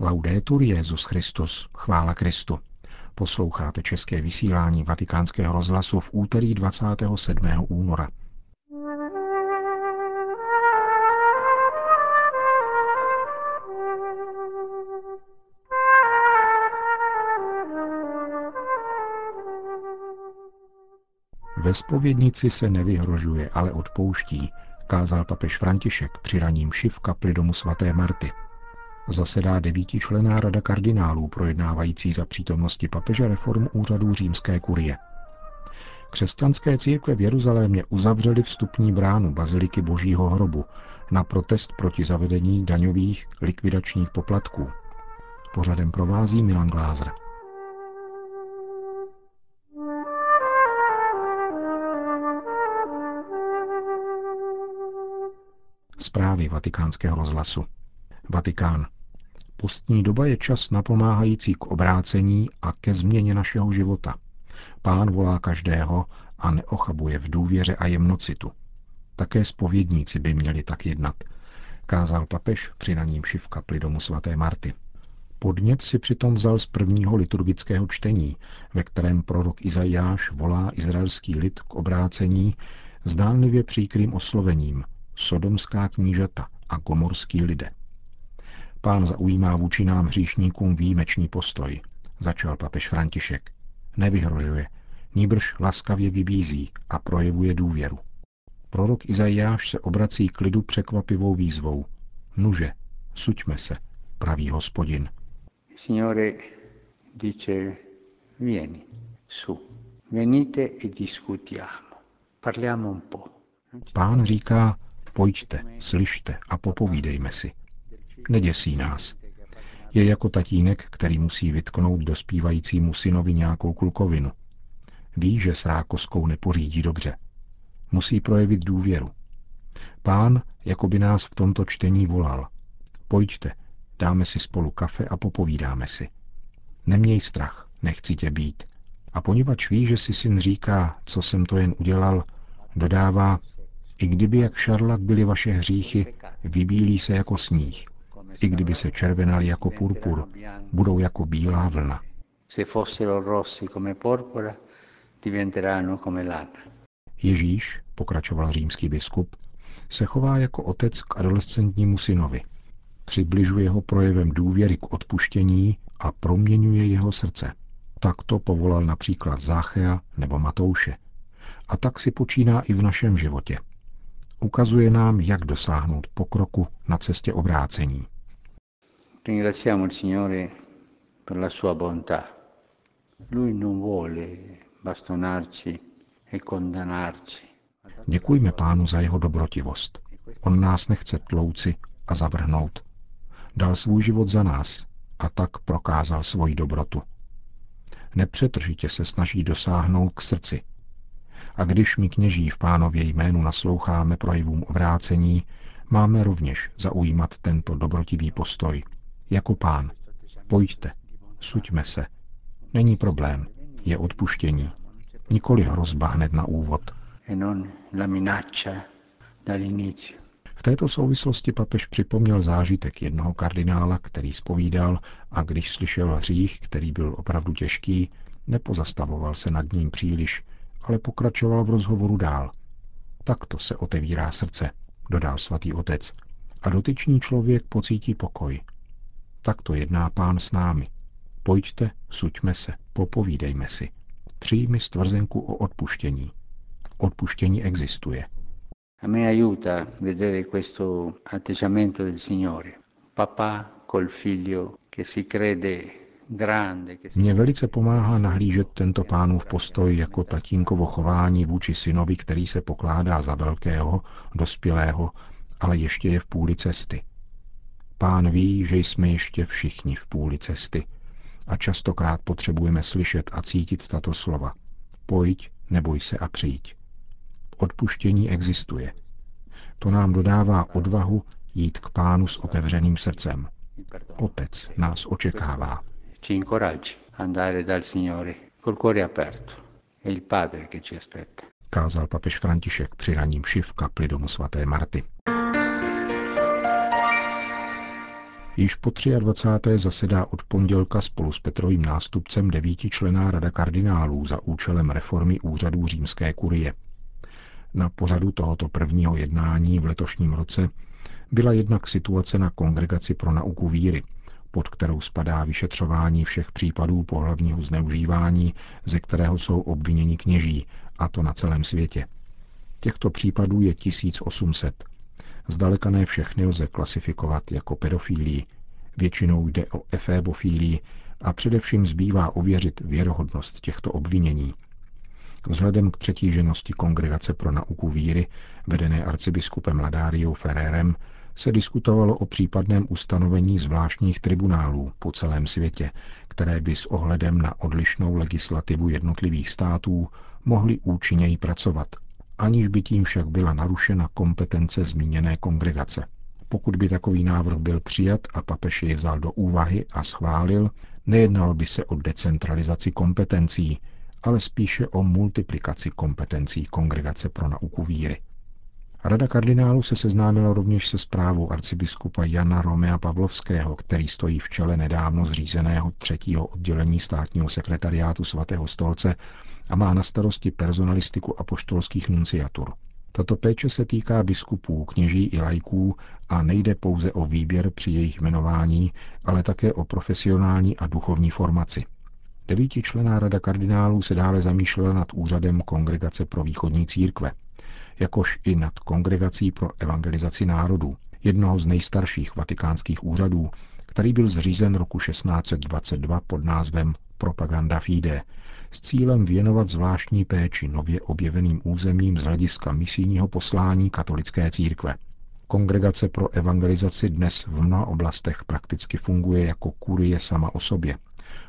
Laudetur Jezus Christus, chvála Kristu. Posloucháte české vysílání Vatikánského rozhlasu v úterý 27. února. Ve spovědnici se nevyhrožuje, ale odpouští, kázal papež František při raním šiv kapli domu svaté Marty. Zasedá devítičlená rada kardinálů projednávající za přítomnosti papeže reform úřadů římské kurie. Křesťanské církve v Jeruzalémě uzavřely vstupní bránu Baziliky Božího hrobu na protest proti zavedení daňových likvidačních poplatků. Pořadem provází Milan Glázer. Zprávy vatikánského rozhlasu. Vatikán. Postní doba je čas napomáhající k obrácení a ke změně našeho života. Pán volá každého a neochabuje v důvěře a jemnocitu. Také spovědníci by měli tak jednat, kázal papež při na ním v kapli domu svaté Marty. Podnět si přitom vzal z prvního liturgického čtení, ve kterém prorok Izajáš volá izraelský lid k obrácení zdánlivě příkrým oslovením sodomská knížata a gomorský lidé. Pán zaujímá vůči nám hříšníkům výjimečný postoj, začal papež František. Nevyhrožuje, níbrž laskavě vybízí a projevuje důvěru. Prorok Izajáš se obrací k lidu překvapivou výzvou. Nuže, suďme se, praví hospodin. Signore dice, vieni, su, venite e discutiamo, parliamo un po'. Pán říká, pojďte, slyšte a popovídejme si neděsí nás. Je jako tatínek, který musí vytknout dospívajícímu synovi nějakou klukovinu. Ví, že s rákoskou nepořídí dobře. Musí projevit důvěru. Pán jako by nás v tomto čtení volal. Pojďte, dáme si spolu kafe a popovídáme si. Neměj strach, nechci tě být. A poněvadž ví, že si syn říká, co jsem to jen udělal, dodává, i kdyby jak šarlat byly vaše hříchy, vybílí se jako sníh. I kdyby se červenali jako purpur, budou jako bílá vlna. Ježíš, pokračoval římský biskup, se chová jako otec k adolescentnímu synovi. Přibližuje ho projevem důvěry k odpuštění a proměňuje jeho srdce. Tak to povolal například Záchea nebo Matouše. A tak si počíná i v našem životě. Ukazuje nám, jak dosáhnout pokroku na cestě obrácení. Ringraziamo il Signore per la sua bontà. Lui non vuole bastonarci e condannarci. Děkujme pánu za jeho dobrotivost. On nás nechce tlouci a zavrhnout. Dal svůj život za nás a tak prokázal svoji dobrotu. Nepřetržitě se snaží dosáhnout k srdci. A když my kněží v pánově jménu nasloucháme projevům obrácení, máme rovněž zaujímat tento dobrotivý postoj – jako pán. Pojďte, suďme se. Není problém, je odpuštění. Nikoli hrozba hned na úvod. V této souvislosti papež připomněl zážitek jednoho kardinála, který spovídal a když slyšel hřích, který byl opravdu těžký, nepozastavoval se nad ním příliš, ale pokračoval v rozhovoru dál. Takto se otevírá srdce, dodal svatý otec, a dotyčný člověk pocítí pokoj, Takto jedná pán s námi. Pojďte, suďme se, popovídejme si. Přijmi stvrzenku o odpuštění. Odpuštění existuje. A me aiuta vedere questo atteggiamento del Signore. Papà col figlio che si crede Mně velice pomáhá nahlížet tento pánův postoj jako tatínkovo chování vůči synovi, který se pokládá za velkého, dospělého, ale ještě je v půli cesty. Pán ví, že jsme ještě všichni v půli cesty a častokrát potřebujeme slyšet a cítit tato slova. Pojď, neboj se a přijď. Odpuštění existuje. To nám dodává odvahu jít k pánu s otevřeným srdcem. Otec nás očekává. Kázal papež František při raním šiv kapli domu svaté Marty. Již po 23. zasedá od pondělka spolu s Petrovým nástupcem devítičlená rada kardinálů za účelem reformy úřadů římské kurie. Na pořadu tohoto prvního jednání v letošním roce byla jednak situace na Kongregaci pro nauku víry, pod kterou spadá vyšetřování všech případů pohlavního zneužívání, ze kterého jsou obviněni kněží, a to na celém světě. Těchto případů je 1800. Zdaleka ne všechny lze klasifikovat jako pedofílii. Většinou jde o efébofílii a především zbývá ověřit věrohodnost těchto obvinění. Vzhledem k přetíženosti Kongregace pro nauku víry, vedené arcibiskupem Ladáriou Ferrérem, se diskutovalo o případném ustanovení zvláštních tribunálů po celém světě, které by s ohledem na odlišnou legislativu jednotlivých států mohly účinněji pracovat, aniž by tím však byla narušena kompetence zmíněné kongregace. Pokud by takový návrh byl přijat a papež jej vzal do úvahy a schválil, nejednalo by se o decentralizaci kompetencí, ale spíše o multiplikaci kompetencí Kongregace pro nauku víry. Rada kardinálu se seznámila rovněž se zprávou arcibiskupa Jana Romea Pavlovského, který stojí v čele nedávno zřízeného třetího oddělení státního sekretariátu svatého stolce a má na starosti personalistiku apoštolských nunciatur. Tato péče se týká biskupů, kněží i lajků a nejde pouze o výběr při jejich jmenování, ale také o profesionální a duchovní formaci. Devítičlená rada kardinálů se dále zamýšlela nad úřadem Kongregace pro východní církve – jakož i nad Kongregací pro evangelizaci národů, jednoho z nejstarších vatikánských úřadů, který byl zřízen roku 1622 pod názvem Propaganda Fide, s cílem věnovat zvláštní péči nově objeveným územím z hlediska misijního poslání katolické církve. Kongregace pro evangelizaci dnes v mnoha oblastech prakticky funguje jako kurie sama o sobě,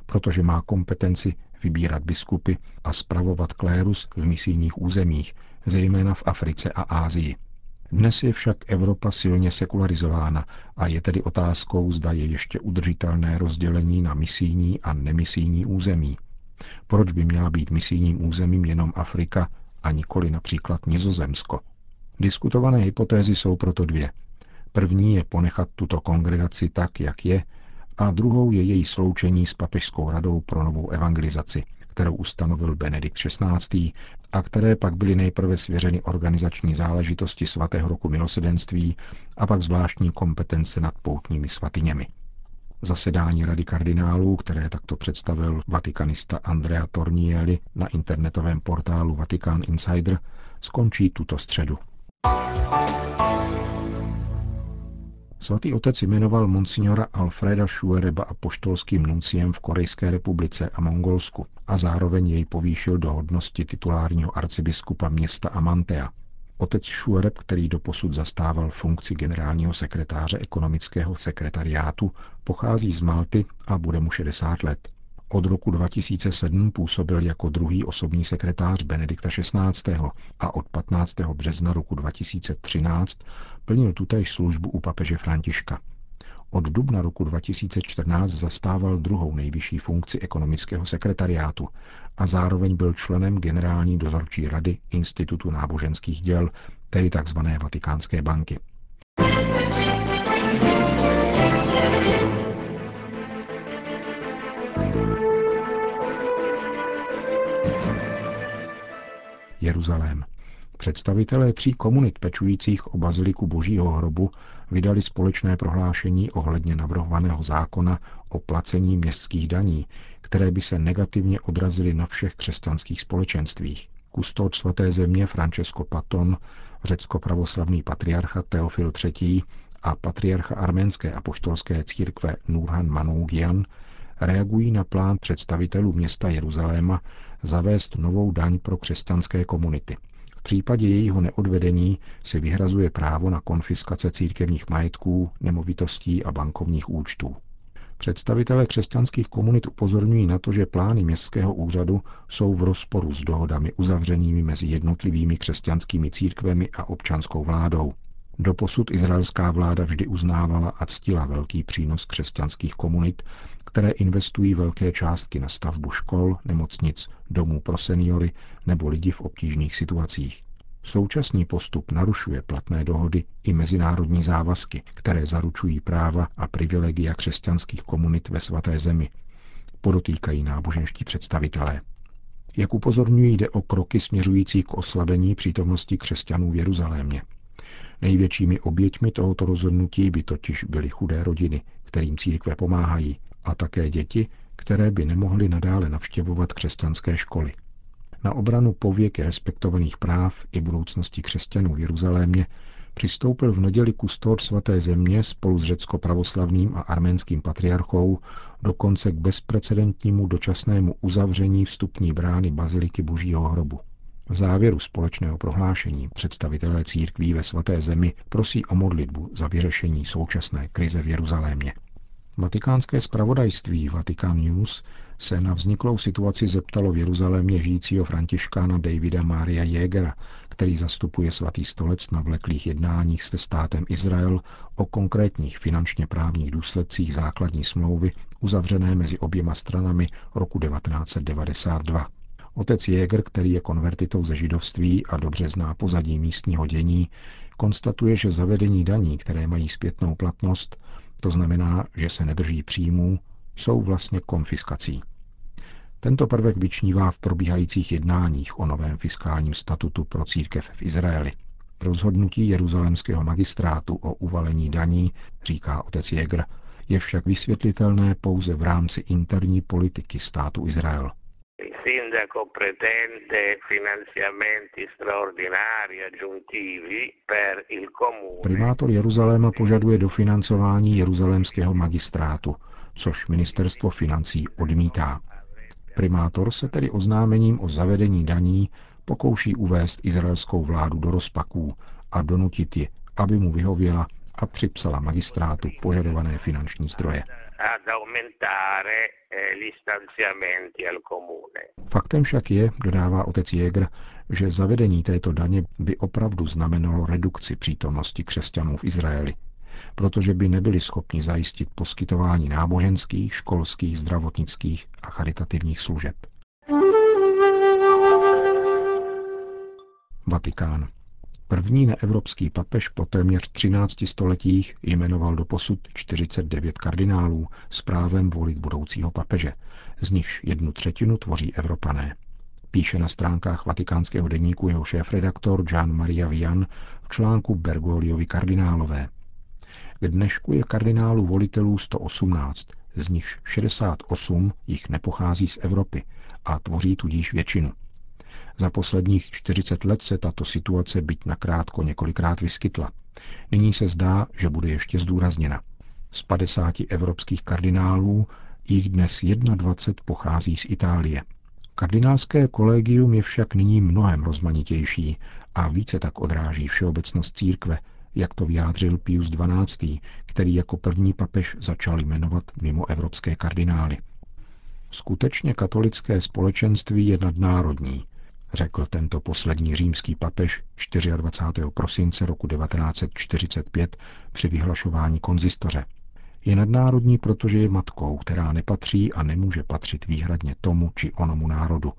protože má kompetenci vybírat biskupy a spravovat klérus v misijních územích, zejména v Africe a Ázii. Dnes je však Evropa silně sekularizována a je tedy otázkou, zda je ještě udržitelné rozdělení na misijní a nemisijní území. Proč by měla být misijním územím jenom Afrika a nikoli například Nizozemsko? Diskutované hypotézy jsou proto dvě. První je ponechat tuto kongregaci tak, jak je, a druhou je její sloučení s Papežskou radou pro novou evangelizaci – kterou ustanovil Benedikt XVI. a které pak byly nejprve svěřeny organizační záležitosti svatého roku milosedenství a pak zvláštní kompetence nad poutními svatyněmi. Zasedání Rady kardinálů, které takto představil vatikanista Andrea Tornielli na internetovém portálu Vatican Insider, skončí tuto středu. Svatý otec jmenoval monsignora Alfreda Schuereba apoštolským nunciem v Korejské republice a Mongolsku a zároveň jej povýšil do hodnosti titulárního arcibiskupa města Amantea. Otec Schuereb, který doposud zastával funkci generálního sekretáře ekonomického sekretariátu, pochází z Malty a bude mu 60 let. Od roku 2007 působil jako druhý osobní sekretář Benedikta XVI. a od 15. března roku 2013 plnil tutéž službu u papeže Františka. Od dubna roku 2014 zastával druhou nejvyšší funkci ekonomického sekretariátu a zároveň byl členem generální dozorčí rady Institutu náboženských děl, tedy tzv. Vatikánské banky. Jeruzalém. Představitelé tří komunit pečujících o baziliku Božího hrobu vydali společné prohlášení ohledně navrhovaného zákona o placení městských daní, které by se negativně odrazily na všech křesťanských společenstvích. Kustod svaté země Francesco Paton, řecko-pravoslavný patriarcha Teofil III. a patriarcha arménské apoštolské církve Nurhan Manougian reagují na plán představitelů města Jeruzaléma zavést novou daň pro křesťanské komunity. V případě jejího neodvedení se vyhrazuje právo na konfiskace církevních majetků, nemovitostí a bankovních účtů. Představitelé křesťanských komunit upozorňují na to, že plány městského úřadu jsou v rozporu s dohodami uzavřenými mezi jednotlivými křesťanskými církvemi a občanskou vládou. Doposud izraelská vláda vždy uznávala a ctila velký přínos křesťanských komunit, které investují velké částky na stavbu škol, nemocnic, domů pro seniory nebo lidi v obtížných situacích. Současný postup narušuje platné dohody i mezinárodní závazky, které zaručují práva a privilegia křesťanských komunit ve svaté zemi, podotýkají náboženští představitelé. Jak upozorňují, jde o kroky směřující k oslabení přítomnosti křesťanů v Jeruzalémě. Největšími oběťmi tohoto rozhodnutí by totiž byly chudé rodiny, kterým církve pomáhají, a také děti, které by nemohly nadále navštěvovat křesťanské školy. Na obranu pověky respektovaných práv i budoucnosti křesťanů v Jeruzalémě přistoupil v neděli kustód svaté země spolu s řecko-pravoslavným a arménským patriarchou dokonce k bezprecedentnímu dočasnému uzavření vstupní brány Baziliky Božího hrobu. V závěru společného prohlášení představitelé církví ve svaté zemi prosí o modlitbu za vyřešení současné krize v Jeruzalémě. Vatikánské spravodajství Vatican News se na vzniklou situaci zeptalo v Jeruzalémě žijícího františkána Davida Mária Jägera, který zastupuje svatý stolec na vleklých jednáních se státem Izrael o konkrétních finančně právních důsledcích základní smlouvy uzavřené mezi oběma stranami roku 1992. Otec Jäger, který je konvertitou ze židovství a dobře zná pozadí místního dění, konstatuje, že zavedení daní, které mají zpětnou platnost, to znamená, že se nedrží příjmů, jsou vlastně konfiskací. Tento prvek vyčnívá v probíhajících jednáních o novém fiskálním statutu pro církev v Izraeli. Rozhodnutí jeruzalémského magistrátu o uvalení daní, říká otec Jäger, je však vysvětlitelné pouze v rámci interní politiky státu Izrael. Sindaco pretende finanziamenti straordinari aggiuntivi per il comune. Primátor Jeruzaléma požaduje dofinancování jeruzalémského magistrátu, což ministerstvo financí odmítá. Primátor se tedy oznámením o zavedení daní pokouší uvést izraelskou vládu do rozpaků a donutit ji, aby mu vyhověla a připsala magistrátu požadované finanční zdroje. Eh, Faktem však je, dodává otec Jäger, že zavedení této daně by opravdu znamenalo redukci přítomnosti křesťanů v Izraeli, protože by nebyli schopni zajistit poskytování náboženských, školských, zdravotnických a charitativních služeb. Vatikán. První neevropský papež po téměř 13 stoletích jmenoval do posud 49 kardinálů s právem volit budoucího papeže, z nichž jednu třetinu tvoří Evropané. Píše na stránkách vatikánského deníku jeho šéf-redaktor Gian Maria Vian v článku Bergoliovi kardinálové. K dnešku je kardinálů volitelů 118, z nichž 68 jich nepochází z Evropy a tvoří tudíž většinu. Za posledních 40 let se tato situace byť nakrátko několikrát vyskytla. Nyní se zdá, že bude ještě zdůrazněna. Z 50 evropských kardinálů jich dnes 21 pochází z Itálie. Kardinálské kolegium je však nyní mnohem rozmanitější a více tak odráží všeobecnost církve, jak to vyjádřil Pius XII., který jako první papež začal jmenovat mimo evropské kardinály. Skutečně katolické společenství je nadnárodní, řekl tento poslední římský papež 24. prosince roku 1945 při vyhlašování konzistoře. Je nadnárodní, protože je matkou, která nepatří a nemůže patřit výhradně tomu či onomu národu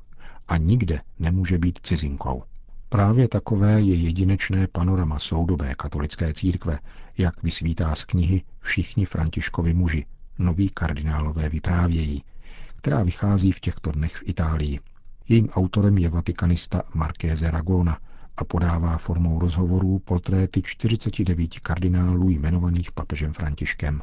a nikde nemůže být cizinkou. Právě takové je jedinečné panorama soudobé katolické církve, jak vysvítá z knihy Všichni Františkovi muži, noví kardinálové vyprávějí, která vychází v těchto dnech v Itálii. Jejím autorem je vatikanista Markéze Ragona a podává formou rozhovorů portréty 49 kardinálů jmenovaných papežem Františkem.